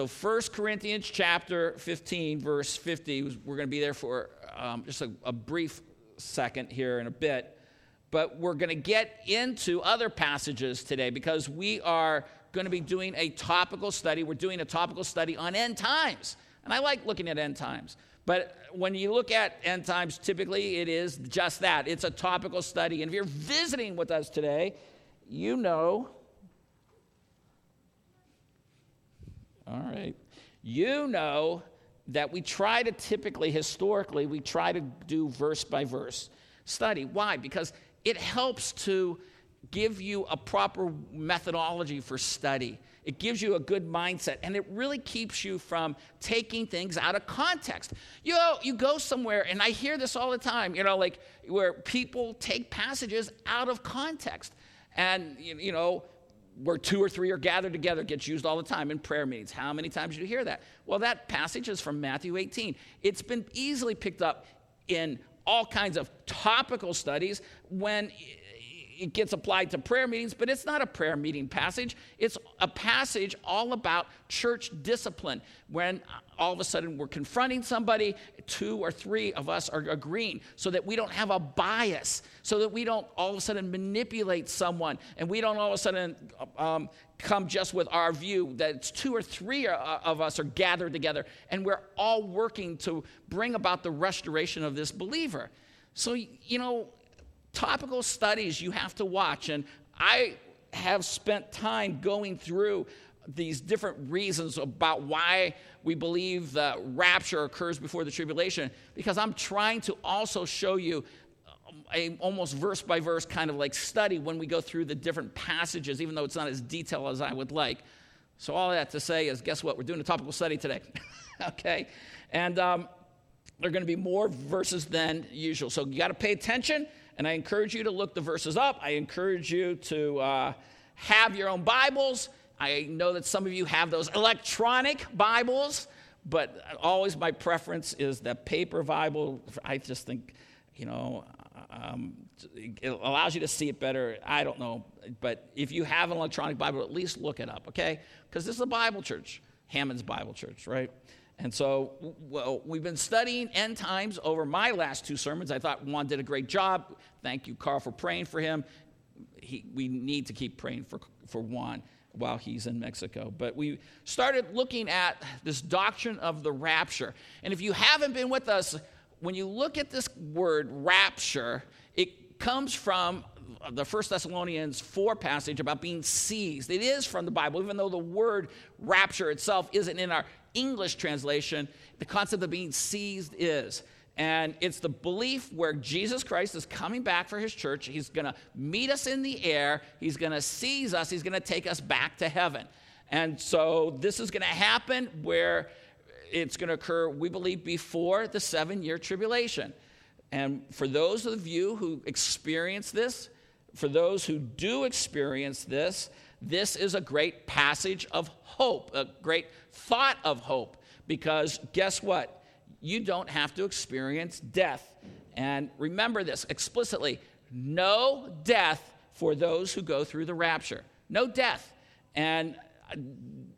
So 1 Corinthians chapter 15, verse 50, we're going to be there for um, just a, a brief second here in a bit. But we're going to get into other passages today because we are going to be doing a topical study. We're doing a topical study on end times. And I like looking at end times. But when you look at end times, typically it is just that it's a topical study. And if you're visiting with us today, you know, all right, you know that we try to typically, historically, we try to do verse by verse study. Why? Because it helps to give you a proper methodology for study. It gives you a good mindset and it really keeps you from taking things out of context. You know, you go somewhere and I hear this all the time, you know, like where people take passages out of context. And, you know, where two or three are gathered together gets used all the time in prayer meetings. How many times do you hear that? Well, that passage is from Matthew 18. It's been easily picked up in all kinds of topical studies when it gets applied to prayer meetings, but it's not a prayer meeting passage. It's a passage all about church discipline. When all of a sudden we're confronting somebody, two or three of us are agreeing so that we don't have a bias, so that we don't all of a sudden manipulate someone, and we don't all of a sudden um, come just with our view that it's two or three uh, of us are gathered together, and we're all working to bring about the restoration of this believer. So, you know, topical studies you have to watch. And I have spent time going through these different reasons about why we believe the rapture occurs before the tribulation because I'm trying to also show you a almost verse by verse kind of like study when we go through the different passages, even though it's not as detailed as I would like. So, all that to say is guess what? We're doing a topical study today. okay? And um, there are going to be more verses than usual. So, you got to pay attention and I encourage you to look the verses up. I encourage you to uh, have your own Bibles. I know that some of you have those electronic Bibles, but always my preference is the paper Bible. I just think, you know, um, it allows you to see it better. I don't know. But if you have an electronic Bible, at least look it up, okay? Because this is a Bible church, Hammond's Bible Church, right? And so, well, we've been studying end times over my last two sermons. I thought Juan did a great job. Thank you, Carl, for praying for him. He, we need to keep praying for, for Juan while he's in Mexico. But we started looking at this doctrine of the rapture. And if you haven't been with us, when you look at this word rapture, it comes from the First Thessalonians 4 passage about being seized. It is from the Bible, even though the word rapture itself isn't in our English translation, the concept of being seized is. And it's the belief where Jesus Christ is coming back for his church. He's going to meet us in the air. He's going to seize us. He's going to take us back to heaven. And so this is going to happen where it's going to occur, we believe, before the seven year tribulation. And for those of you who experience this, for those who do experience this, this is a great passage of hope, a great thought of hope, because guess what? You don't have to experience death. And remember this explicitly no death for those who go through the rapture. No death. And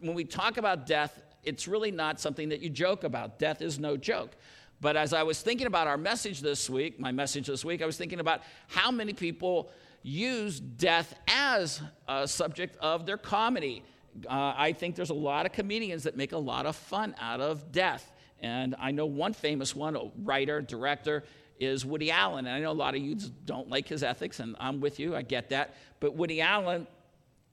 when we talk about death, it's really not something that you joke about. Death is no joke. But as I was thinking about our message this week, my message this week, I was thinking about how many people use death as a subject of their comedy. Uh, I think there's a lot of comedians that make a lot of fun out of death. And I know one famous one, a writer, director, is Woody Allen. And I know a lot of you don't like his ethics, and I'm with you, I get that. But Woody Allen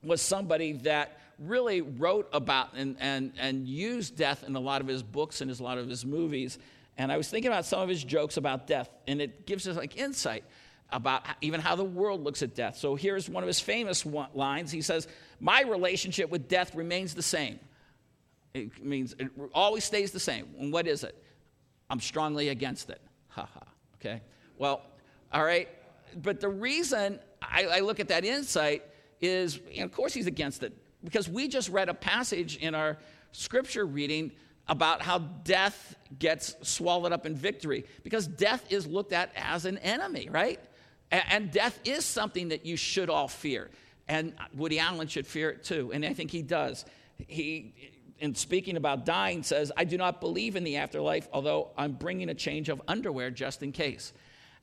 was somebody that really wrote about and, and, and used death in a lot of his books and a lot of his movies. And I was thinking about some of his jokes about death, and it gives us like insight about even how the world looks at death. So here's one of his famous lines. He says, My relationship with death remains the same. It means it always stays the same. And what is it? I'm strongly against it. Ha ha. Okay? Well, all right. But the reason I, I look at that insight is, of course, he's against it because we just read a passage in our scripture reading about how death gets swallowed up in victory because death is looked at as an enemy, right? And death is something that you should all fear. And Woody Allen should fear it too. And I think he does. He, in speaking about dying, says, I do not believe in the afterlife, although I'm bringing a change of underwear just in case.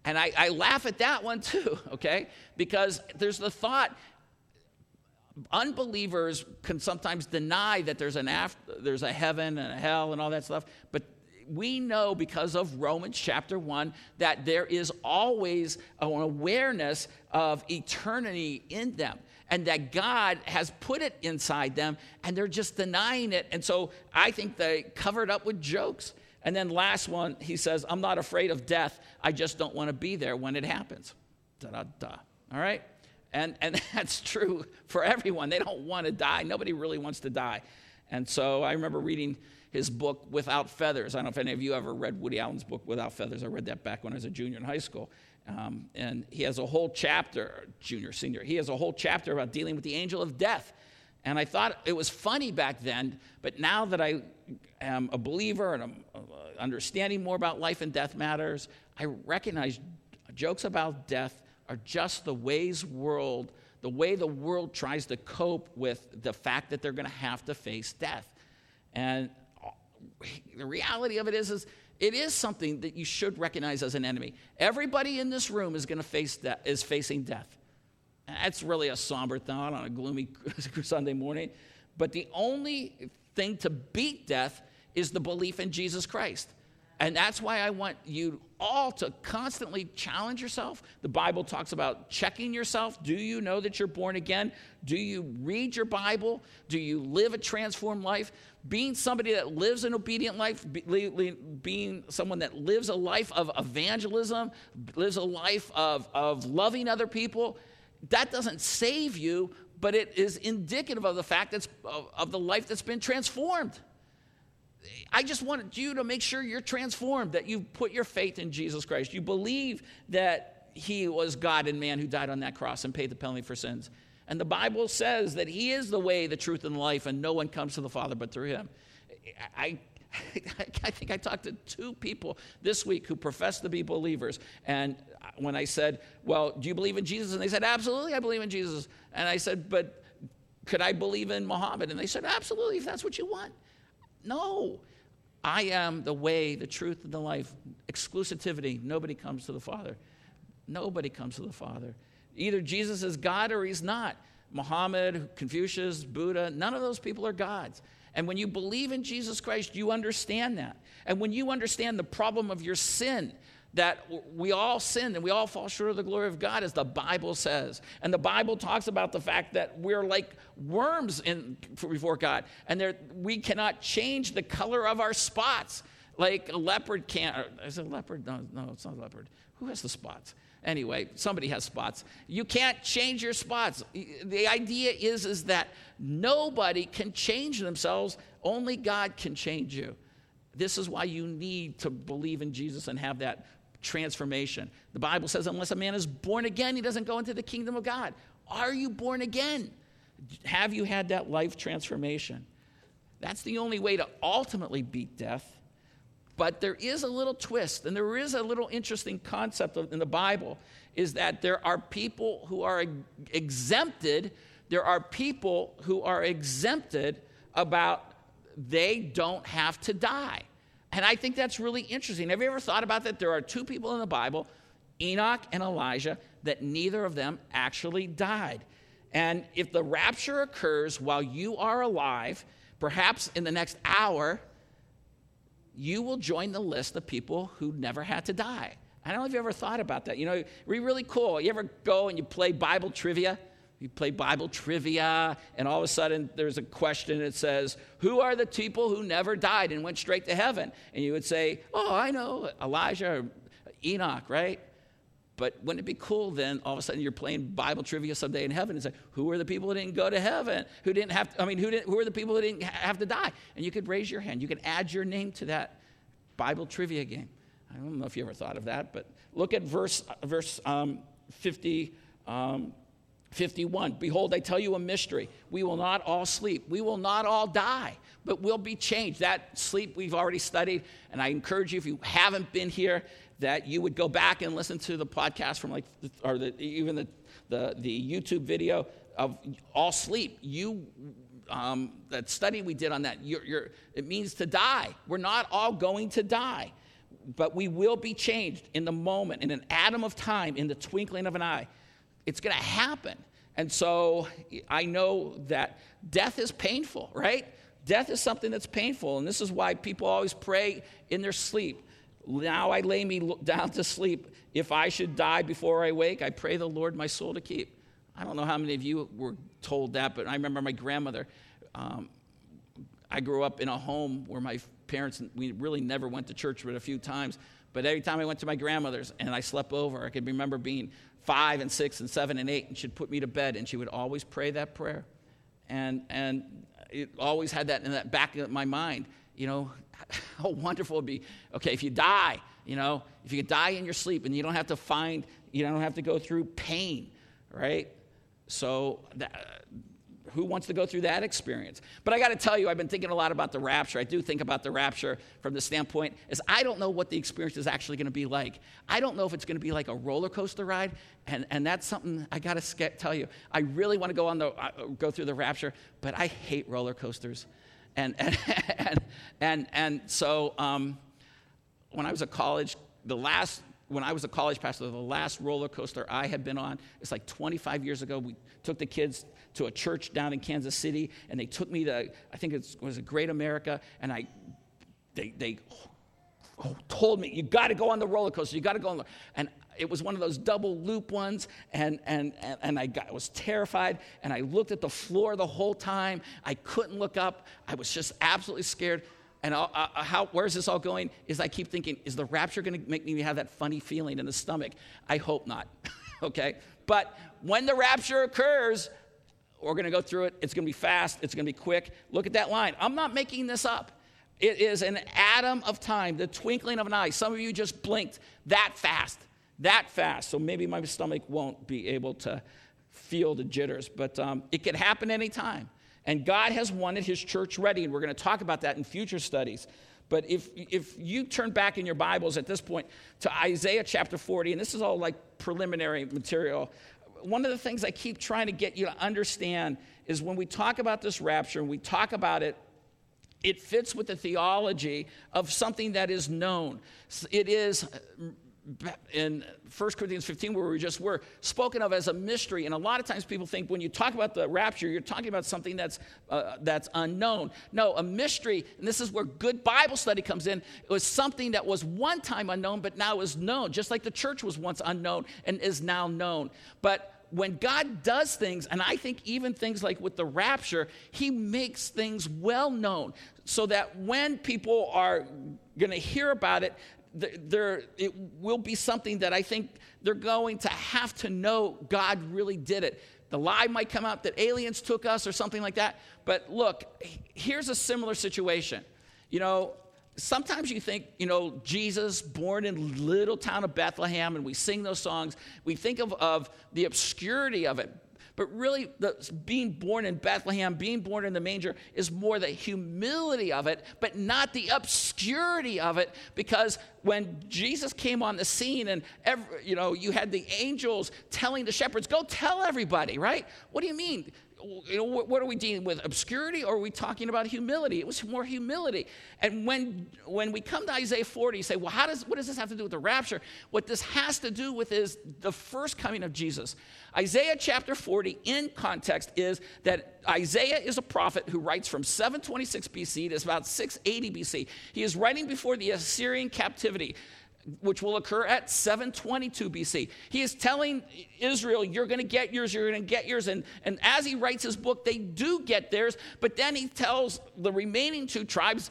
And I, I laugh at that one too, okay? Because there's the thought unbelievers can sometimes deny that there's an after, there's a heaven and a hell and all that stuff but we know because of Romans chapter 1 that there is always an awareness of eternity in them and that God has put it inside them and they're just denying it. And so I think they covered up with jokes. And then last one, he says, I'm not afraid of death. I just don't want to be there when it happens. Da da da. All right? And, and that's true for everyone. They don't want to die. Nobody really wants to die. And so I remember reading his book Without Feathers. I don't know if any of you ever read Woody Allen's book Without Feathers. I read that back when I was a junior in high school. Um, and he has a whole chapter, junior, senior, he has a whole chapter about dealing with the angel of death. And I thought it was funny back then, but now that I am a believer and I'm uh, understanding more about life and death matters, I recognize jokes about death are just the ways world, the way the world tries to cope with the fact that they're going to have to face death. And the reality of it is, is it is something that you should recognize as an enemy. Everybody in this room is going to face that is facing death. That's really a somber thought on a gloomy Sunday morning. But the only thing to beat death is the belief in Jesus Christ. And that's why I want you all to constantly challenge yourself. The Bible talks about checking yourself. Do you know that you're born again? Do you read your Bible? Do you live a transformed life? Being somebody that lives an obedient life, being someone that lives a life of evangelism, lives a life of, of loving other people, that doesn't save you, but it is indicative of the fact that's, of, of the life that's been transformed. I just wanted you to make sure you're transformed, that you put your faith in Jesus Christ. You believe that He was God and man who died on that cross and paid the penalty for sins. And the Bible says that He is the way, the truth, and life, and no one comes to the Father but through Him. I, I think I talked to two people this week who profess to be believers. And when I said, Well, do you believe in Jesus? And they said, Absolutely, I believe in Jesus. And I said, But could I believe in Muhammad? And they said, Absolutely, if that's what you want. No. I am the way, the truth, and the life. Exclusivity. Nobody comes to the Father. Nobody comes to the Father. Either Jesus is God or he's not. Muhammad, Confucius, Buddha, none of those people are gods. And when you believe in Jesus Christ, you understand that. And when you understand the problem of your sin, that we all sin and we all fall short of the glory of God, as the Bible says. And the Bible talks about the fact that we're like worms in, before God, and we cannot change the color of our spots like a leopard can't. Is it a leopard? No, no, it's not a leopard. Who has the spots? Anyway, somebody has spots. You can't change your spots. The idea is, is that nobody can change themselves, only God can change you. This is why you need to believe in Jesus and have that transformation. The Bible says, unless a man is born again, he doesn't go into the kingdom of God. Are you born again? Have you had that life transformation? That's the only way to ultimately beat death. But there is a little twist, and there is a little interesting concept in the Bible is that there are people who are exempted. There are people who are exempted about they don't have to die. And I think that's really interesting. Have you ever thought about that? There are two people in the Bible, Enoch and Elijah, that neither of them actually died. And if the rapture occurs while you are alive, perhaps in the next hour, you will join the list of people who never had to die. I don't know if you ever thought about that. You know, it'd be really cool. You ever go and you play Bible trivia? You play Bible trivia, and all of a sudden there's a question that says, Who are the people who never died and went straight to heaven? And you would say, Oh, I know, Elijah or Enoch, right? But wouldn't it be cool then all of a sudden you're playing Bible trivia someday in heaven and say, Who are the people who didn't go to heaven? Who didn't have to, I mean, who, didn't, who are the people who didn't have to die? And you could raise your hand. You could add your name to that Bible trivia game. I don't know if you ever thought of that, but look at verse, verse um, 50. Um, 51 Behold, I tell you a mystery. We will not all sleep. We will not all die, but we'll be changed. That sleep we've already studied. And I encourage you, if you haven't been here, that you would go back and listen to the podcast from like, or the, even the, the, the YouTube video of all sleep. You um, that study we did on that. You're, you're, it means to die. We're not all going to die, but we will be changed in the moment, in an atom of time, in the twinkling of an eye. It's going to happen. And so I know that death is painful, right? Death is something that's painful. And this is why people always pray in their sleep. Now I lay me down to sleep. If I should die before I wake, I pray the Lord my soul to keep. I don't know how many of you were told that, but I remember my grandmother. Um, I grew up in a home where my parents, we really never went to church but a few times. But every time I went to my grandmother's and I slept over, I could remember being five and six and seven and eight, and she'd put me to bed, and she would always pray that prayer. And, and it always had that in that back of my mind, you know, how wonderful it would be. Okay, if you die, you know, if you could die in your sleep and you don't have to find, you don't have to go through pain, right? So that, who wants to go through that experience? But I got to tell you, I've been thinking a lot about the rapture. I do think about the rapture from the standpoint is I don't know what the experience is actually going to be like. I don't know if it's going to be like a roller coaster ride, and, and that's something I got to tell you. I really want to go on the uh, go through the rapture, but I hate roller coasters, and and and and, and so um, when I was a college, the last when I was a college pastor, the last roller coaster I had been on, it's like 25 years ago. We took the kids to a church down in Kansas City, and they took me to, I think it was a Great America, and I, they, they told me, you got to go on the roller coaster, you got to go on the, and it was one of those double loop ones, and, and, and I, got, I was terrified, and I looked at the floor the whole time. I couldn't look up. I was just absolutely scared. And uh, how, where's this all going? Is I keep thinking, is the rapture going to make me have that funny feeling in the stomach? I hope not. okay? But when the rapture occurs, we're going to go through it. It's going to be fast. It's going to be quick. Look at that line. I'm not making this up. It is an atom of time, the twinkling of an eye. Some of you just blinked that fast, that fast. So maybe my stomach won't be able to feel the jitters, but um, it could happen anytime. And God has wanted his church ready, and we're going to talk about that in future studies. But if, if you turn back in your Bibles at this point to Isaiah chapter 40, and this is all like preliminary material, one of the things I keep trying to get you to understand is when we talk about this rapture and we talk about it, it fits with the theology of something that is known. It is in 1 Corinthians 15, where we just were, spoken of as a mystery. And a lot of times people think when you talk about the rapture, you're talking about something that's, uh, that's unknown. No, a mystery, and this is where good Bible study comes in, it was something that was one time unknown, but now is known, just like the church was once unknown and is now known. But when God does things, and I think even things like with the rapture, He makes things well known so that when people are going to hear about it, there, it will be something that I think they're going to have to know God really did it. The lie might come out that aliens took us or something like that. But look, here's a similar situation. You know, sometimes you think, you know, Jesus born in little town of Bethlehem, and we sing those songs. We think of, of the obscurity of it. But really, the, being born in Bethlehem, being born in the manger, is more the humility of it, but not the obscurity of it. Because when Jesus came on the scene, and every, you know, you had the angels telling the shepherds, "Go tell everybody," right? What do you mean? You know, what are we dealing with? Obscurity or are we talking about humility? It was more humility. And when, when we come to Isaiah 40, you say, well, how does, what does this have to do with the rapture? What this has to do with is the first coming of Jesus. Isaiah chapter 40, in context, is that Isaiah is a prophet who writes from 726 BC to about 680 BC. He is writing before the Assyrian captivity which will occur at 722 BC. He is telling Israel, You're going to get yours, you're going to get yours. And, and as he writes his book, they do get theirs. But then he tells the remaining two tribes,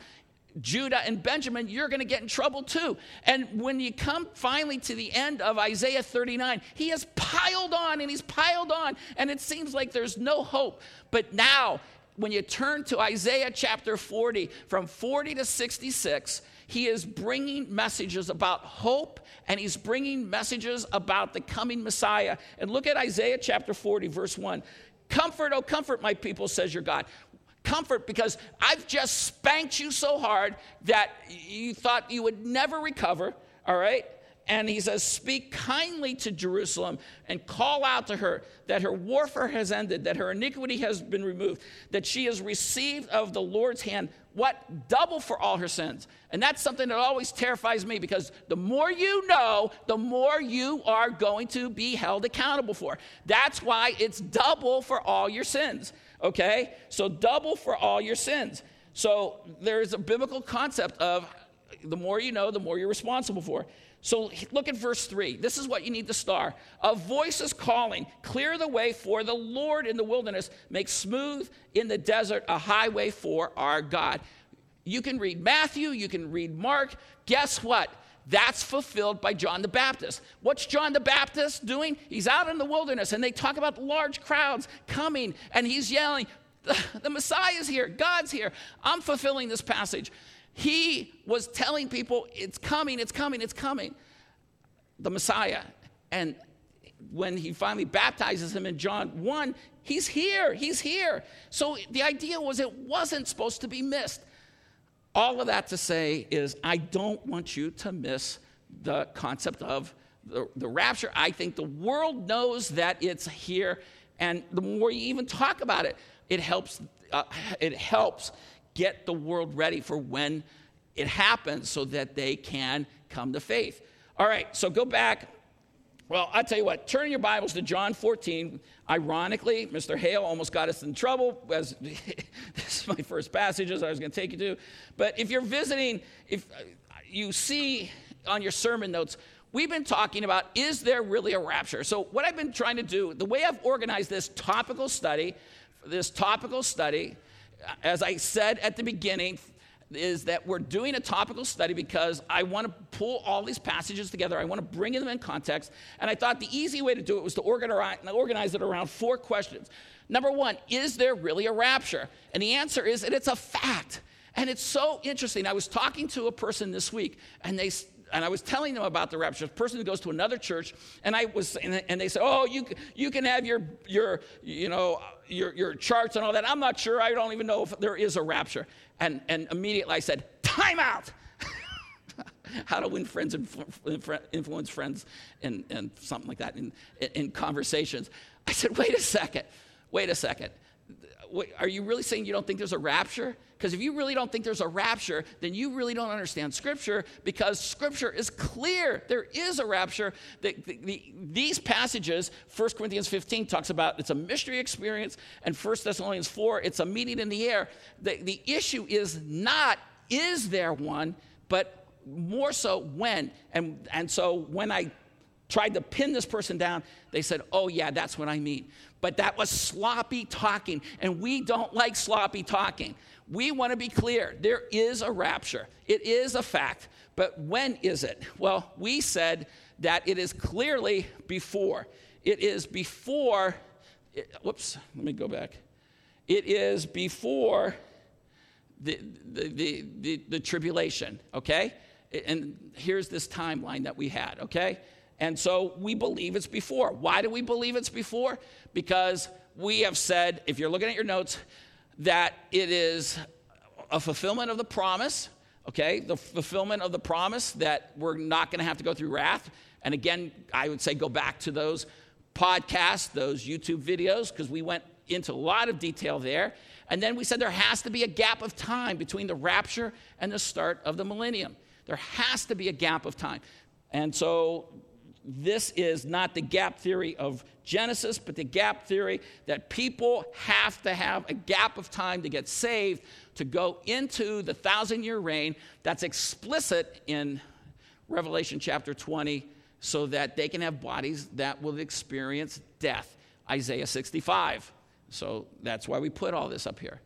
Judah and Benjamin, you're going to get in trouble too. And when you come finally to the end of Isaiah 39, he has piled on and he's piled on, and it seems like there's no hope. But now, when you turn to Isaiah chapter 40, from 40 to 66, he is bringing messages about hope and he's bringing messages about the coming Messiah. And look at Isaiah chapter 40, verse 1. Comfort, oh, comfort my people, says your God. Comfort because I've just spanked you so hard that you thought you would never recover, all right? and he says, Speak kindly to Jerusalem and call out to her that her warfare has ended, that her iniquity has been removed, that she has received of the Lord's hand what? Double for all her sins. And that's something that always terrifies me because the more you know, the more you are going to be held accountable for. That's why it's double for all your sins. Okay? So, double for all your sins. So, there's a biblical concept of the more you know, the more you're responsible for. So look at verse 3. This is what you need to star. A voice is calling, clear the way for the Lord in the wilderness, make smooth in the desert a highway for our God. You can read Matthew, you can read Mark. Guess what? That's fulfilled by John the Baptist. What's John the Baptist doing? He's out in the wilderness and they talk about large crowds coming and he's yelling, The Messiah is here, God's here. I'm fulfilling this passage. He was telling people, it's coming, it's coming, it's coming. The Messiah. And when he finally baptizes him in John 1, he's here, he's here. So the idea was it wasn't supposed to be missed. All of that to say is, I don't want you to miss the concept of the, the rapture. I think the world knows that it's here, and the more you even talk about it, it helps. Uh, it helps get the world ready for when it happens so that they can come to faith. All right, so go back. Well, I'll tell you what, turn your Bibles to John 14. Ironically, Mr. Hale almost got us in trouble as this is my first passages I was going to take you to. But if you're visiting, if uh, you see on your sermon notes, we've been talking about is there really a rapture? So, what I've been trying to do, the way I've organized this topical study, this topical study, as I said at the beginning, is that we're doing a topical study because I want to pull all these passages together. I want to bring them in context. And I thought the easy way to do it was to organize it around four questions. Number one, is there really a rapture? And the answer is that it's a fact. And it's so interesting. I was talking to a person this week, and they and I was telling them about the rapture. A person who goes to another church, and I was, and they said, "Oh, you you can have your your you know your your charts and all that." I'm not sure. I don't even know if there is a rapture. And and immediately I said, "Time out." How to win friends and influence friends and, and something like that in, in conversations. I said, wait a second, wait a second. Are you really saying you don't think there's a rapture? Because if you really don't think there's a rapture, then you really don't understand Scripture because Scripture is clear. There is a rapture. The, the, the, these passages, 1 Corinthians 15 talks about it's a mystery experience, and 1 Thessalonians 4, it's a meeting in the air. The, the issue is not, is there one, but more so when. And, and so when I tried to pin this person down, they said, Oh, yeah, that's what I mean. But that was sloppy talking, and we don't like sloppy talking. We want to be clear there is a rapture, it is a fact. But when is it? Well, we said that it is clearly before. It is before, it, whoops, let me go back. It is before the, the, the, the, the tribulation, okay? And here's this timeline that we had, okay? And so we believe it's before. Why do we believe it's before? Because we have said, if you're looking at your notes, that it is a fulfillment of the promise, okay? The fulfillment of the promise that we're not going to have to go through wrath. And again, I would say go back to those podcasts, those YouTube videos, because we went into a lot of detail there. And then we said there has to be a gap of time between the rapture and the start of the millennium. There has to be a gap of time. And so this is not the gap theory of Genesis, but the gap theory that people have to have a gap of time to get saved to go into the thousand year reign that's explicit in Revelation chapter 20 so that they can have bodies that will experience death. Isaiah 65. So that's why we put all this up here.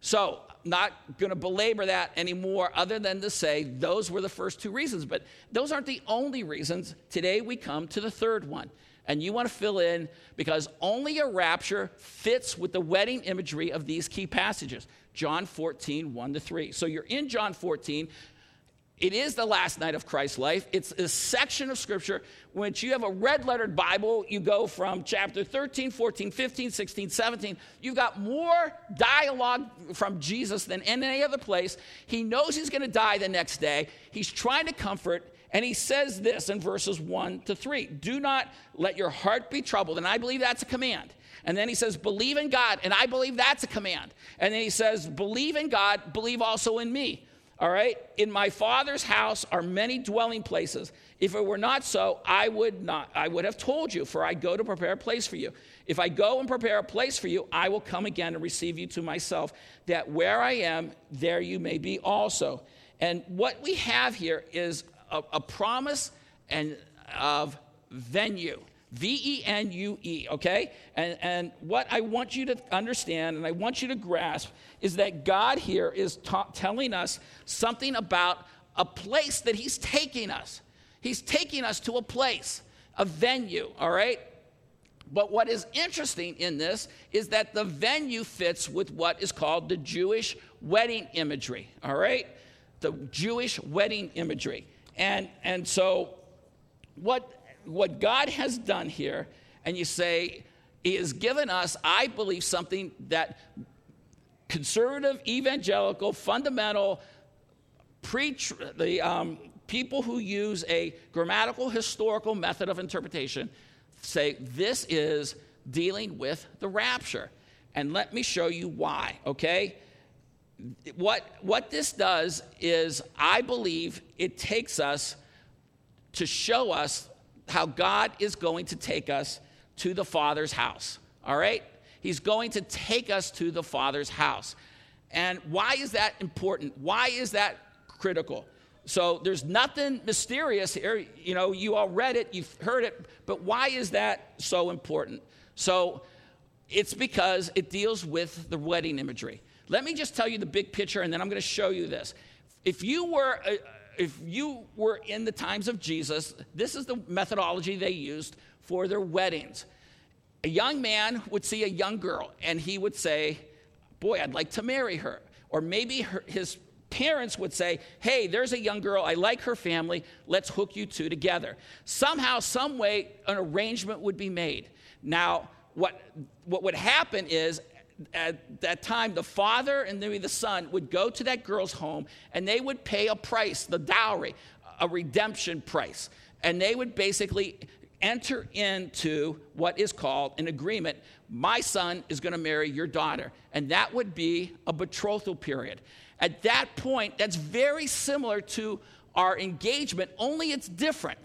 So, not going to belabor that anymore, other than to say those were the first two reasons. But those aren't the only reasons. Today we come to the third one. And you want to fill in because only a rapture fits with the wedding imagery of these key passages John 14, 1 to 3. So you're in John 14. It is the last night of Christ's life. It's a section of scripture which you have a red lettered Bible, you go from chapter 13, 14, 15, 16, 17. You've got more dialogue from Jesus than in any other place. He knows he's going to die the next day. He's trying to comfort, And he says this in verses 1 to 3 Do not let your heart be troubled. And I believe that's a command. And then he says, Believe in God. And I believe that's a command. And then he says, Believe in God, believe also in me. All right? In my father's house are many dwelling places. If it were not so, I would not I would have told you, for I go to prepare a place for you. If I go and prepare a place for you, I will come again and receive you to myself, that where I am, there you may be also. And what we have here is a, a promise and of venue. V E N U E, okay? And, and what I want you to understand and I want you to grasp is that God here is ta- telling us something about a place that He's taking us. He's taking us to a place, a venue, all right? But what is interesting in this is that the venue fits with what is called the Jewish wedding imagery, all right? The Jewish wedding imagery. And, and so, what, what God has done here, and you say, He has given us, I believe, something that conservative, evangelical, fundamental, preach the um, people who use a grammatical, historical method of interpretation say this is dealing with the rapture. And let me show you why, okay? What, what this does is, I believe it takes us to show us how God is going to take us to the Father's house, all right? He's going to take us to the Father's house. And why is that important? Why is that critical? So there's nothing mysterious here. You know, you all read it, you've heard it, but why is that so important? So it's because it deals with the wedding imagery. Let me just tell you the big picture, and then I'm going to show you this. If you were, uh, if you were in the times of Jesus, this is the methodology they used for their weddings. A young man would see a young girl, and he would say, "Boy, I'd like to marry her." Or maybe her, his parents would say, Hey, there's a young girl. I like her family. Let's hook you two together. Somehow, some way, an arrangement would be made. Now, what, what would happen is, at that time, the father and maybe the son would go to that girl's home and they would pay a price, the dowry, a redemption price. And they would basically enter into what is called an agreement. My son is going to marry your daughter. And that would be a betrothal period. At that point, that's very similar to our engagement, only it's different.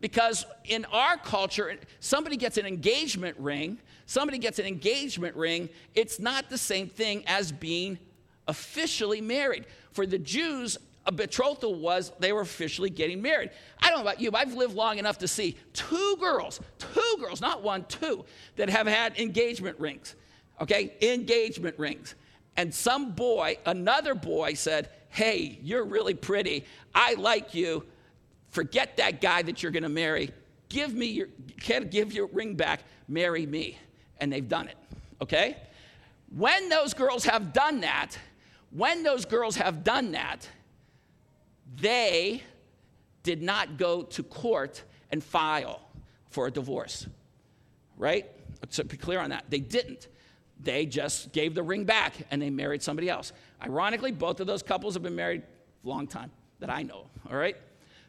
Because in our culture, somebody gets an engagement ring, somebody gets an engagement ring, it's not the same thing as being officially married. For the Jews, a betrothal was they were officially getting married. I don't know about you, but I've lived long enough to see two girls, two girls, not one, two, that have had engagement rings. Okay, engagement rings. And some boy, another boy said, Hey, you're really pretty. I like you. Forget that guy that you're going to marry. Give me your, give your ring back. Marry me. And they've done it. Okay? When those girls have done that, when those girls have done that, they did not go to court and file for a divorce. Right? Let's be clear on that. They didn't they just gave the ring back and they married somebody else. Ironically, both of those couples have been married a long time that I know, all right?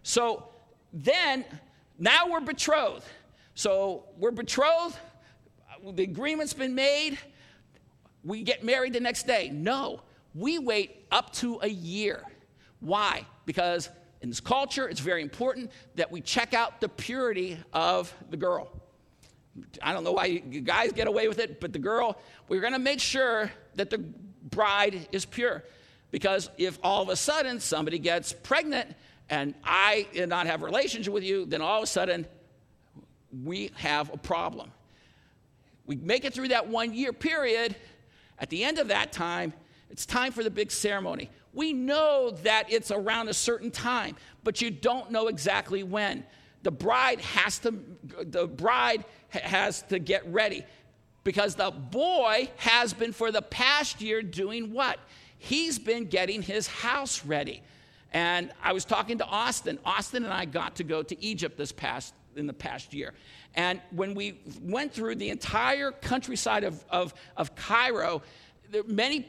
So then, now we're betrothed. So we're betrothed, the agreement's been made, we get married the next day. No, we wait up to a year. Why? Because in this culture, it's very important that we check out the purity of the girl. I don't know why you guys get away with it, but the girl, we're going to make sure that the bride is pure. Because if all of a sudden somebody gets pregnant and I did not have a relationship with you, then all of a sudden we have a problem. We make it through that one year period. At the end of that time, it's time for the big ceremony. We know that it's around a certain time, but you don't know exactly when. The bride has to the bride has to get ready because the boy has been for the past year doing what? He's been getting his house ready. And i was talking to austin. Austin and i got to go to egypt this past in the past year and when we went through the entire countryside of, of, of cairo many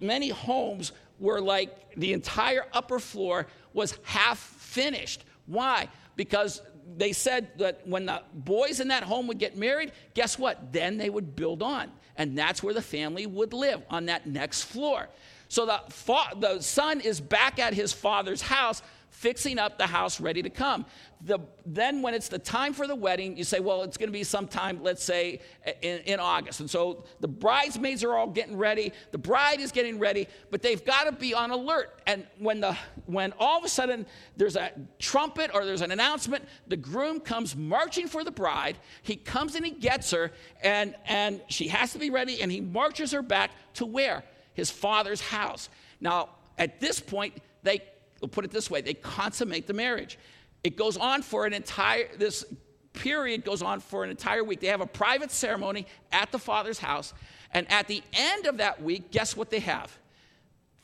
many homes were like the entire upper floor was half finished Why? Because they said that when the boys in that home would get married, guess what? Then they would build on. And that's where the family would live, on that next floor. So the, fa- the son is back at his father's house, fixing up the house ready to come. The, then, when it's the time for the wedding, you say, well, it's going to be sometime, let's say, in, in, August. And so the bridesmaids are all getting ready, the bride is getting ready, but they've got to be on alert. And when, the, when all of a sudden there's a trumpet or there's an announcement, the groom comes marching for the bride. He comes and he gets her, and, and she has to be ready, and he marches her back to where? His father's house. Now, at this point, they we'll put it this way they consummate the marriage. It goes on for an entire, this period goes on for an entire week. They have a private ceremony at the father's house. And at the end of that week, guess what they have?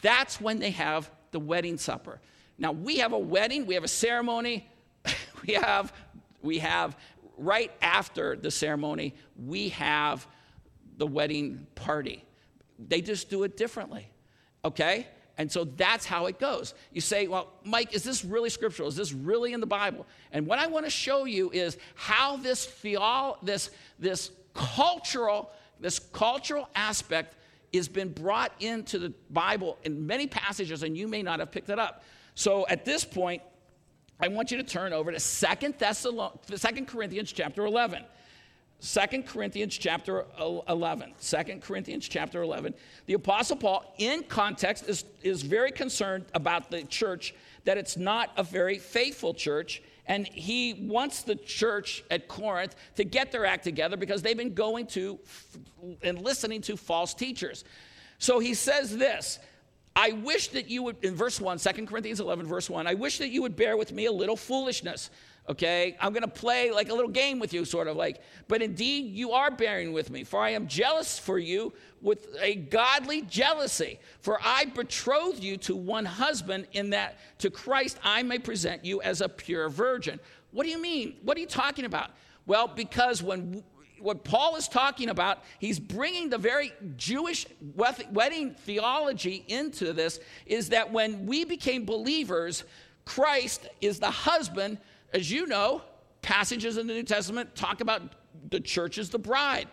That's when they have the wedding supper. Now, we have a wedding, we have a ceremony, we have, we have right after the ceremony, we have the wedding party. They just do it differently, okay? And so that's how it goes. You say, well, Mike, is this really scriptural? Is this really in the Bible? And what I want to show you is how this theol- this, this cultural, this cultural aspect has been brought into the Bible in many passages, and you may not have picked it up. So at this point, I want you to turn over to Second Thessalon- 2 Corinthians chapter 11. Second Corinthians chapter 11. 2 Corinthians chapter 11. The Apostle Paul, in context, is, is very concerned about the church, that it's not a very faithful church. And he wants the church at Corinth to get their act together because they've been going to and listening to false teachers. So he says this I wish that you would, in verse 1, 2 Corinthians 11, verse 1, I wish that you would bear with me a little foolishness okay? I'm gonna play like a little game with you, sort of like, but indeed you are bearing with me, for I am jealous for you with a godly jealousy. For I betrothed you to one husband, in that to Christ I may present you as a pure virgin. What do you mean? What are you talking about? Well, because when what Paul is talking about, he's bringing the very Jewish wedding theology into this, is that when we became believers, Christ is the husband as you know, passages in the New Testament talk about the church as the bride.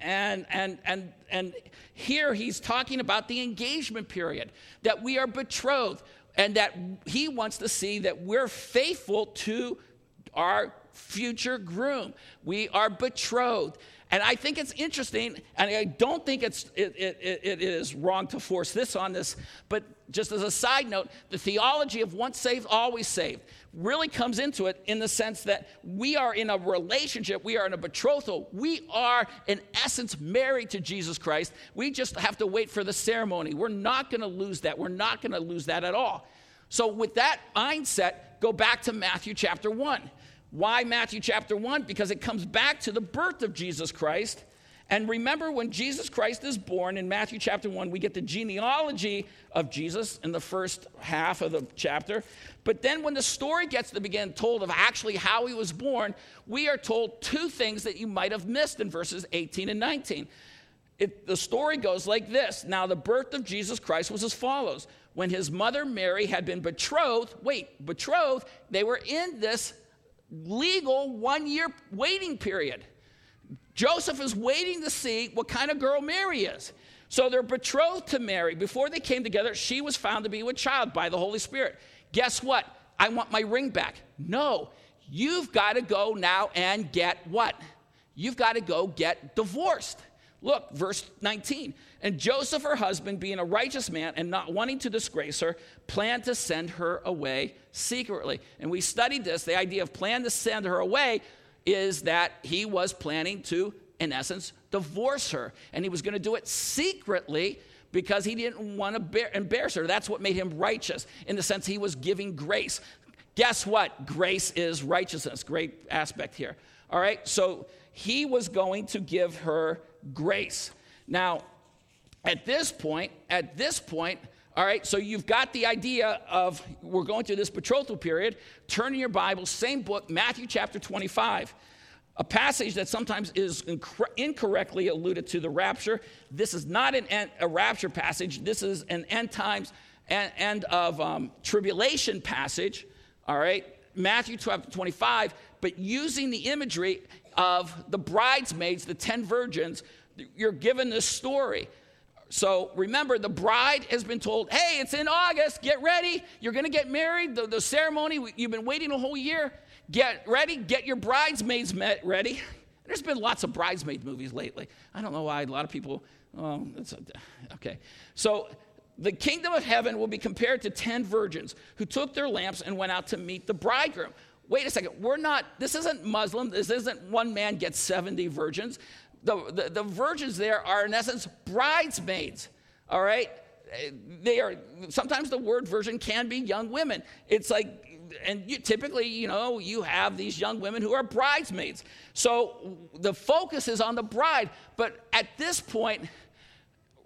And, and, and, and here he's talking about the engagement period, that we are betrothed, and that he wants to see that we're faithful to our future groom. We are betrothed. And I think it's interesting, and I don't think it's, it, it, it is wrong to force this on this, but just as a side note, the theology of once saved, always saved really comes into it in the sense that we are in a relationship, we are in a betrothal, we are, in essence, married to Jesus Christ. We just have to wait for the ceremony. We're not going to lose that. We're not going to lose that at all. So, with that mindset, go back to Matthew chapter 1. Why Matthew chapter 1? Because it comes back to the birth of Jesus Christ and remember, when Jesus Christ is born in Matthew chapter 1, we get the genealogy of Jesus in the first half of the chapter. But then, when the story gets to begin told of actually how he was born, we are told two things that you might have missed in verses 18 and 19. It, the story goes like this Now, the birth of Jesus Christ was as follows. When his mother Mary had been betrothed, wait, betrothed, they were in this legal one year waiting period. Joseph is waiting to see what kind of girl Mary is. So they're betrothed to Mary. Before they came together, she was found to be with child by the Holy Spirit. Guess what? I want my ring back. No, you've got to go now and get what? You've got to go get divorced. Look, verse 19. And Joseph, her husband, being a righteous man and not wanting to disgrace her, planned to send her away secretly. And we studied this the idea of plan to send her away is that he was planning to, in essence, divorce her. And he was going to do it secretly because he didn't want to embarrass her. That's what made him righteous, in the sense he was giving grace. Guess what? Grace is righteousness. Great aspect here. All right, so he was going to give her grace. Now, at this point, at this point, all right, so you've got the idea of we're going through this betrothal period. Turn in your Bible, same book, Matthew chapter 25. A passage that sometimes is incorrectly alluded to the rapture. This is not an, a rapture passage. This is an end times and end of um, tribulation passage. All right, Matthew 12 to 25, but using the imagery of the bridesmaids, the 10 virgins, you're given this story. So remember, the bride has been told, hey, it's in August, get ready. You're going to get married. The, the ceremony, you've been waiting a whole year. Get ready, get your bridesmaids met ready. There's been lots of bridesmaid movies lately. I don't know why. A lot of people, oh, okay. So the kingdom of heaven will be compared to 10 virgins who took their lamps and went out to meet the bridegroom. Wait a second, we're not, this isn't Muslim, this isn't one man gets 70 virgins. The, the, the virgins there are, in essence, bridesmaids, all right? They are, sometimes the word virgin can be young women. It's like, and you, typically, you know, you have these young women who are bridesmaids. So the focus is on the bride, but at this point,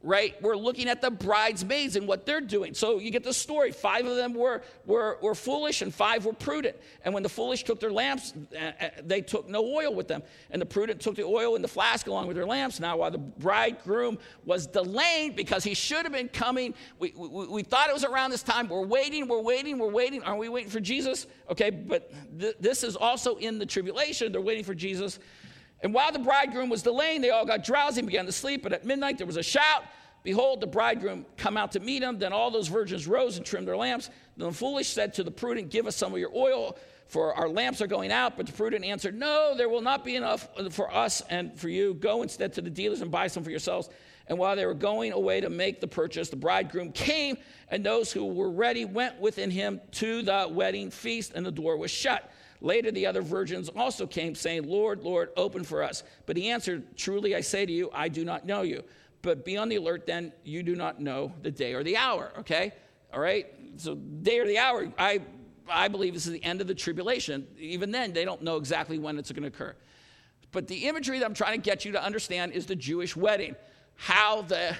right? We're looking at the bridesmaids and what they're doing. So you get the story. Five of them were, were, were foolish and five were prudent. And when the foolish took their lamps, uh, uh, they took no oil with them. And the prudent took the oil in the flask along with their lamps. Now, while the bridegroom was delayed because he should have been coming, we, we, we thought it was around this time. We're waiting, we're waiting, we're waiting. Aren't we waiting for Jesus? Okay, but th- this is also in the tribulation. They're waiting for Jesus. And while the bridegroom was delaying, they all got drowsy and began to sleep. But at midnight there was a shout. Behold, the bridegroom come out to meet him. Then all those virgins rose and trimmed their lamps. Then the foolish said to the prudent, Give us some of your oil, for our lamps are going out. But the prudent answered, No, there will not be enough for us and for you. Go instead to the dealers and buy some for yourselves. And while they were going away to make the purchase, the bridegroom came, and those who were ready went within him to the wedding feast, and the door was shut. Later, the other virgins also came, saying, Lord, Lord, open for us. But he answered, Truly I say to you, I do not know you. But be on the alert then, you do not know the day or the hour, okay? All right? So, day or the hour, I, I believe this is the end of the tribulation. Even then, they don't know exactly when it's going to occur. But the imagery that I'm trying to get you to understand is the Jewish wedding. How the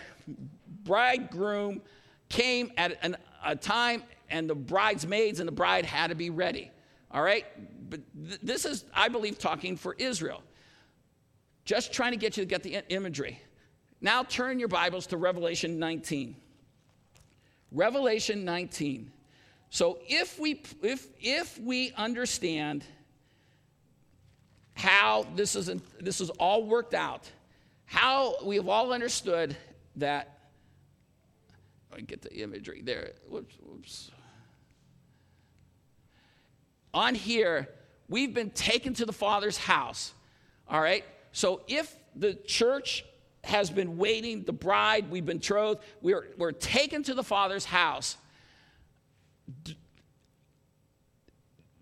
bridegroom came at an, a time and the bridesmaids and the bride had to be ready. All right? But th- this is, I believe, talking for Israel. Just trying to get you to get the imagery. Now turn your Bibles to Revelation 19. Revelation 19. So if we if if we understand how this is this is all worked out, how we have all understood that I get the imagery there. Whoops, whoops. On here, we've been taken to the Father's house. All right? So if the church has been waiting, the bride, we've been betrothed, we're, we're taken to the Father's house.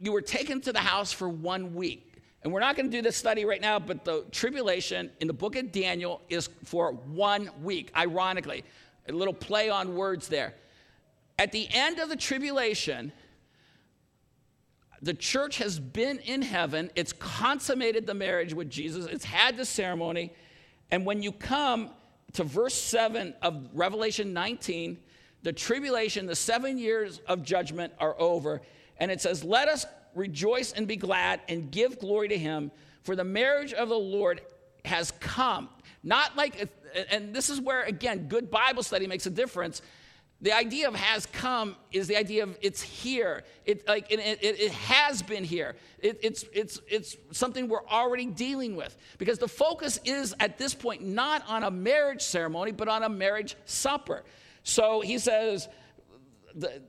You were taken to the house for one week. And we're not going to do this study right now, but the tribulation in the book of Daniel is for one week, ironically. A little play on words there. At the end of the tribulation, the church has been in heaven. It's consummated the marriage with Jesus. It's had the ceremony. And when you come to verse 7 of Revelation 19, the tribulation, the seven years of judgment are over. And it says, Let us rejoice and be glad and give glory to him, for the marriage of the Lord has come. Not like, and this is where, again, good Bible study makes a difference. The idea of has come is the idea of it's here. It, like, it, it, it has been here. It, it's, it's, it's something we're already dealing with. Because the focus is at this point not on a marriage ceremony, but on a marriage supper. So he says, the,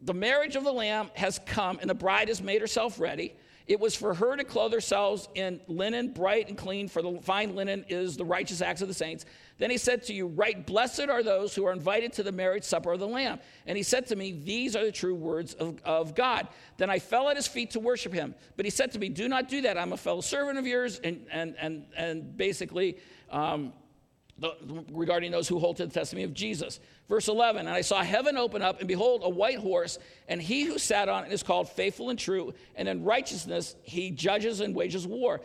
the marriage of the Lamb has come, and the bride has made herself ready. It was for her to clothe herself in linen, bright and clean, for the fine linen is the righteous acts of the saints. Then he said to you, Right, blessed are those who are invited to the marriage supper of the Lamb. And he said to me, These are the true words of, of God. Then I fell at his feet to worship him. But he said to me, Do not do that. I'm a fellow servant of yours. And, and, and, and basically, um, regarding those who hold to the testimony of Jesus. Verse 11, and I saw heaven open up, and behold, a white horse, and he who sat on it is called faithful and true, and in righteousness he judges and wages war.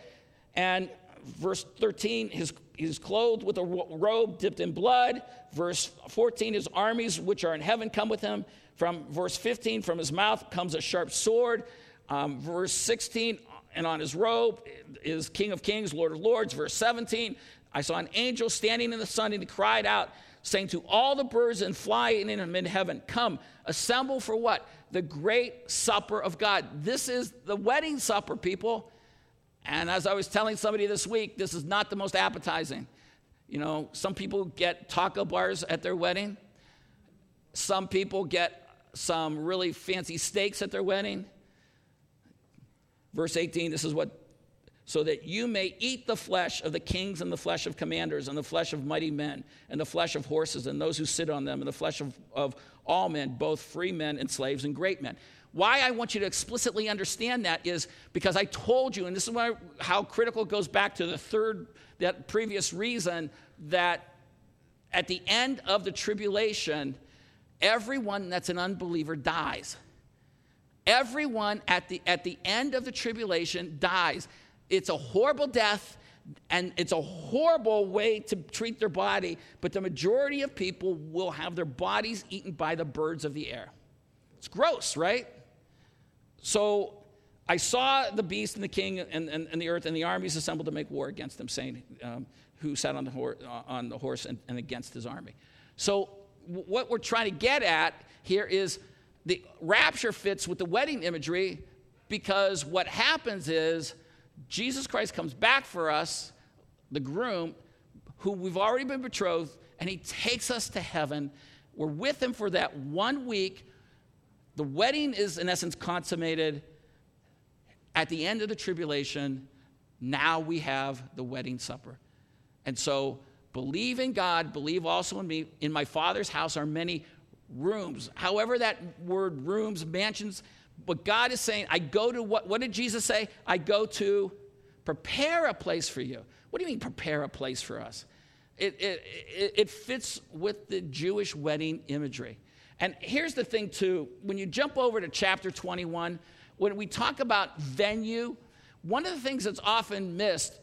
And verse 13, his, he's clothed with a robe dipped in blood. Verse 14, his armies which are in heaven come with him. From verse 15, from his mouth comes a sharp sword. Um, verse 16, and on his robe is King of Kings, Lord of Lords. Verse 17, I saw an angel standing in the sun, and he cried out, saying to all the birds and flying in in heaven, Come, assemble for what? The great supper of God. This is the wedding supper, people. And as I was telling somebody this week, this is not the most appetizing. You know, some people get taco bars at their wedding, some people get some really fancy steaks at their wedding. Verse 18, this is what so that you may eat the flesh of the kings and the flesh of commanders and the flesh of mighty men and the flesh of horses and those who sit on them and the flesh of, of all men, both free men and slaves and great men. Why I want you to explicitly understand that is because I told you, and this is why, how critical it goes back to the third, that previous reason that at the end of the tribulation, everyone that's an unbeliever dies. Everyone at the, at the end of the tribulation dies it's a horrible death and it's a horrible way to treat their body, but the majority of people will have their bodies eaten by the birds of the air. It's gross, right? So I saw the beast and the king and, and, and the earth and the armies assembled to make war against them, saying, um, Who sat on the, hor- on the horse and, and against his army. So, what we're trying to get at here is the rapture fits with the wedding imagery because what happens is Jesus Christ comes back for us, the groom, who we've already been betrothed, and he takes us to heaven. We're with him for that one week. The wedding is, in essence, consummated. At the end of the tribulation, now we have the wedding supper. And so, believe in God, believe also in me. In my Father's house are many rooms. However, that word rooms, mansions, but God is saying, I go to what, what did Jesus say? I go to prepare a place for you. What do you mean, prepare a place for us? It, it, it, it fits with the Jewish wedding imagery. And here's the thing, too when you jump over to chapter 21, when we talk about venue, one of the things that's often missed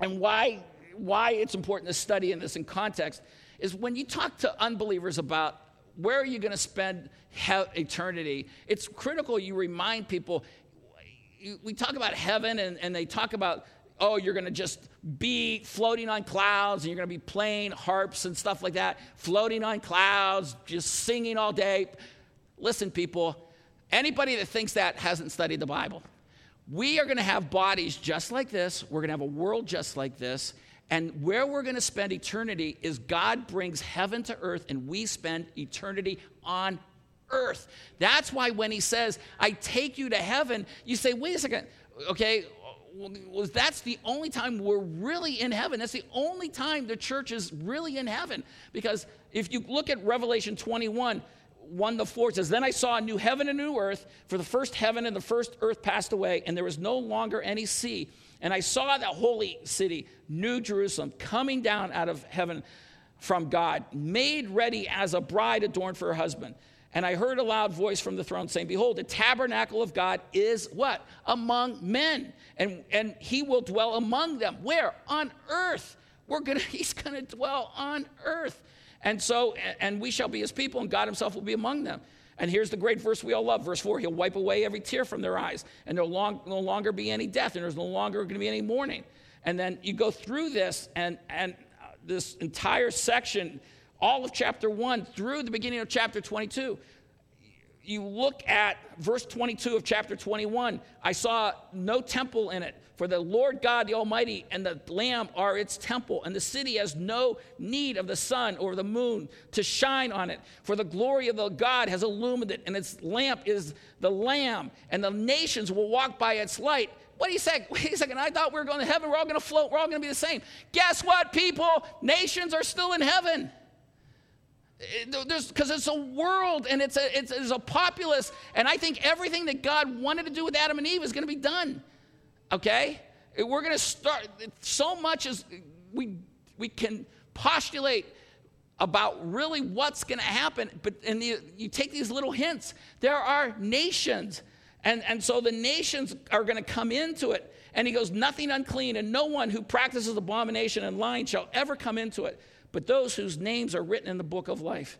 and why, why it's important to study in this in context is when you talk to unbelievers about where are you going to spend eternity? It's critical you remind people. We talk about heaven and, and they talk about, oh, you're going to just be floating on clouds and you're going to be playing harps and stuff like that, floating on clouds, just singing all day. Listen, people, anybody that thinks that hasn't studied the Bible. We are going to have bodies just like this, we're going to have a world just like this. And where we're going to spend eternity is God brings heaven to earth and we spend eternity on earth. That's why when he says, I take you to heaven, you say, wait a second, okay, well, that's the only time we're really in heaven. That's the only time the church is really in heaven. Because if you look at Revelation 21, 1 to 4 says, Then I saw a new heaven and a new earth, for the first heaven and the first earth passed away, and there was no longer any sea. And I saw the holy city, New Jerusalem, coming down out of heaven from God, made ready as a bride adorned for her husband. And I heard a loud voice from the throne saying, Behold, the tabernacle of God is what? Among men. And, and he will dwell among them. Where? On earth. We're gonna, he's gonna dwell on earth. And so, and we shall be his people, and God himself will be among them. And here's the great verse we all love, verse 4 He'll wipe away every tear from their eyes, and there'll long, no longer be any death, and there's no longer going to be any mourning. And then you go through this, and, and uh, this entire section, all of chapter 1 through the beginning of chapter 22. You look at verse 22 of chapter 21. I saw no temple in it for the Lord God, the Almighty, and the Lamb are its temple, and the city has no need of the sun or the moon to shine on it. For the glory of the God has illumined it, and its lamp is the Lamb, and the nations will walk by its light. What do you say? Wait a second, I thought we were going to heaven. We're all going to float. We're all going to be the same. Guess what, people? Nations are still in heaven Uh, because it's a world and it's a, it's, it's, a populace and i think everything that god wanted to do with adam and eve is going to be done okay? We're going to start, so much as we, we can postulate about really what's going to happen, but and you take these little hints. There are nations, and, and so the nations are going to come into it. And he goes, Nothing unclean, and no one who practices abomination and lying shall ever come into it, but those whose names are written in the book of life.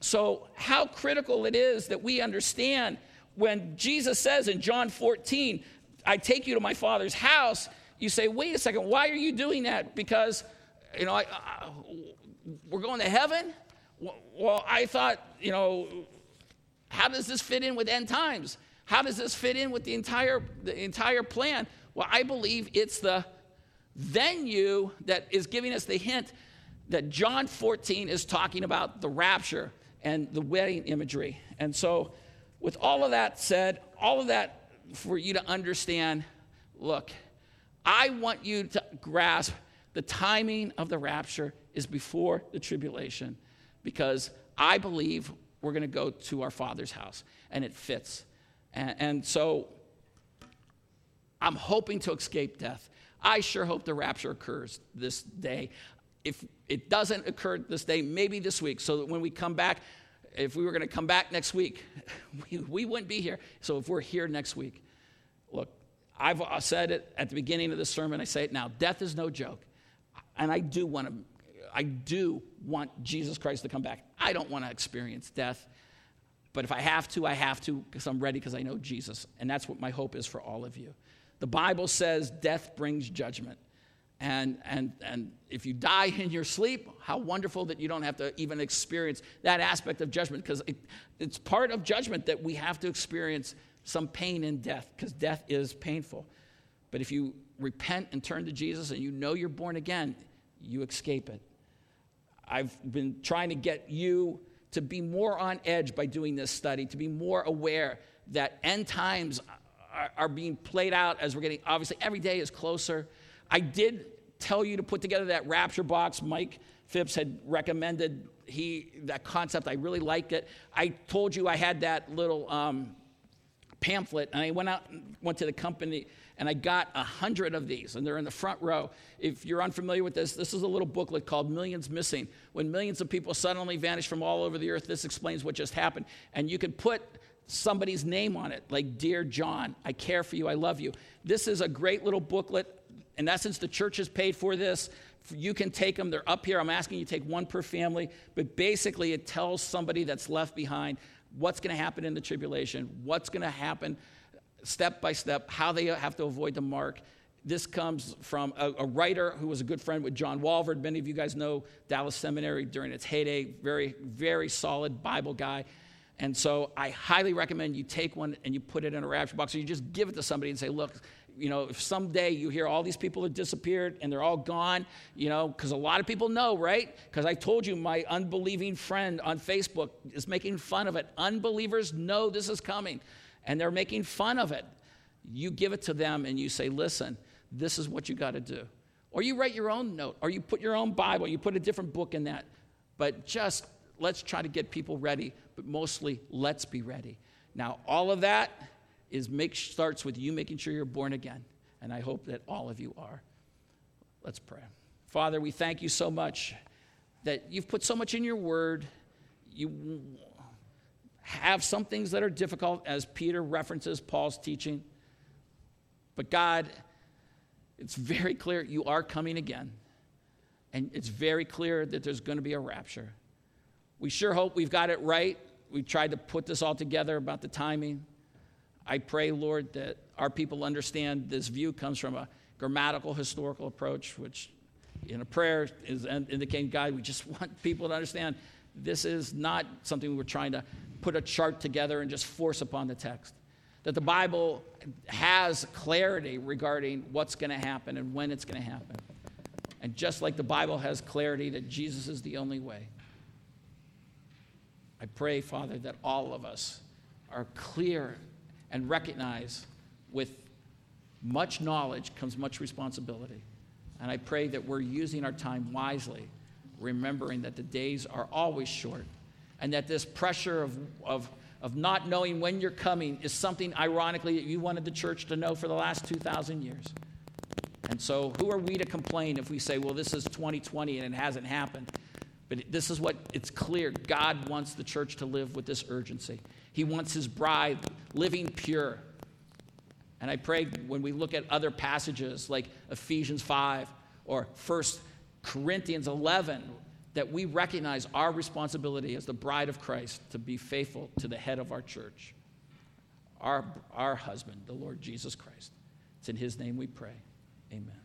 So, how critical it is that we understand when Jesus says in John 14, I take you to my father's house, you say, wait a second, why are you doing that? Because, you know, I, we're going to heaven? Well, I thought, you know, how does this fit in with end times? How does this fit in with the entire, the entire plan? Well, I believe it's the venue that is giving us the hint that John 14 is talking about the rapture and the wedding imagery. And so, with all of that said, all of that for you to understand, look, I want you to grasp the timing of the rapture is before the tribulation because I believe we're going to go to our Father's house and it fits. And, and so I'm hoping to escape death. I sure hope the rapture occurs this day. If it doesn't occur this day, maybe this week, so that when we come back, if we were going to come back next week, we, we wouldn't be here. So if we're here next week, look, I've said it at the beginning of the sermon, I say it now death is no joke. And I do want to I do want Jesus Christ to come back. I don't want to experience death. But if I have to, I have to because I'm ready because I know Jesus. And that's what my hope is for all of you. The Bible says death brings judgment. And, and, and if you die in your sleep, how wonderful that you don't have to even experience that aspect of judgment because it, it's part of judgment that we have to experience some pain in death because death is painful. But if you repent and turn to Jesus and you know you're born again, you escape it. I've been trying to get you to be more on edge by doing this study, to be more aware that end times are, are being played out as we're getting, obviously, every day is closer. I did tell you to put together that rapture box. Mike Phipps had recommended he that concept. I really liked it. I told you I had that little um, pamphlet, and I went out went to the company and I got a hundred of these, and they're in the front row. If you're unfamiliar with this, this is a little booklet called Millions Missing. When millions of people suddenly vanish from all over the earth, this explains what just happened. And you can put somebody's name on it, like Dear John, I care for you, I love you. This is a great little booklet. In essence, the church has paid for this. You can take them, they're up here. I'm asking you to take one per family, but basically, it tells somebody that's left behind what's going to happen in the tribulation, what's going to happen step by step how they have to avoid the mark. This comes from a, a, writer who was a good friend with John Walvoord. Many of you guys know Dallas Seminary during its heyday. Very, very solid Bible guy. And so I highly recommend you take one and you put it in a rapture box or you just give it to somebody and say, look, you know, if someday you hear all these people have disappeared and they're all gone, you know, because a lot of people know, right? Because I told you my unbelieving friend on Facebook is making fun of it. Unbelievers know this is coming and they're making fun of it. You give it to them and you say, listen, this is what you got to do. Or you write your own note, or you put your own Bible, you put a different book in that. But just let's try to get people ready, but mostly let's be ready. Now, all of that is make, starts with you making sure you're born again. And I hope that all of you are. Let's pray. Father, we thank you so much that you've put so much in your word. You have some things that are difficult, as Peter references Paul's teaching. But God, it's very clear you are coming again. And it's very clear that there's going to be a rapture. We sure hope we've got it right. We tried to put this all together about the timing. I pray, Lord, that our people understand this view comes from a grammatical historical approach, which in a prayer is indicating, God, we just want people to understand this is not something we're trying to put a chart together and just force upon the text. That the Bible has clarity regarding what's going to happen and when it's going to happen. And just like the Bible has clarity that Jesus is the only way, I pray, Father, that all of us are clear and recognize with much knowledge comes much responsibility. And I pray that we're using our time wisely, remembering that the days are always short and that this pressure of, of, of not knowing when you're coming is something, ironically, that you wanted the church to know for the last 2,000 years. And so, who are we to complain if we say, well, this is 2020 and it hasn't happened? But this is what it's clear God wants the church to live with this urgency. He wants his bride living pure. And I pray when we look at other passages like Ephesians 5 or 1 Corinthians 11, that we recognize our responsibility as the bride of Christ to be faithful to the head of our church, our, our husband, the Lord Jesus Christ. It's in his name we pray. Amen.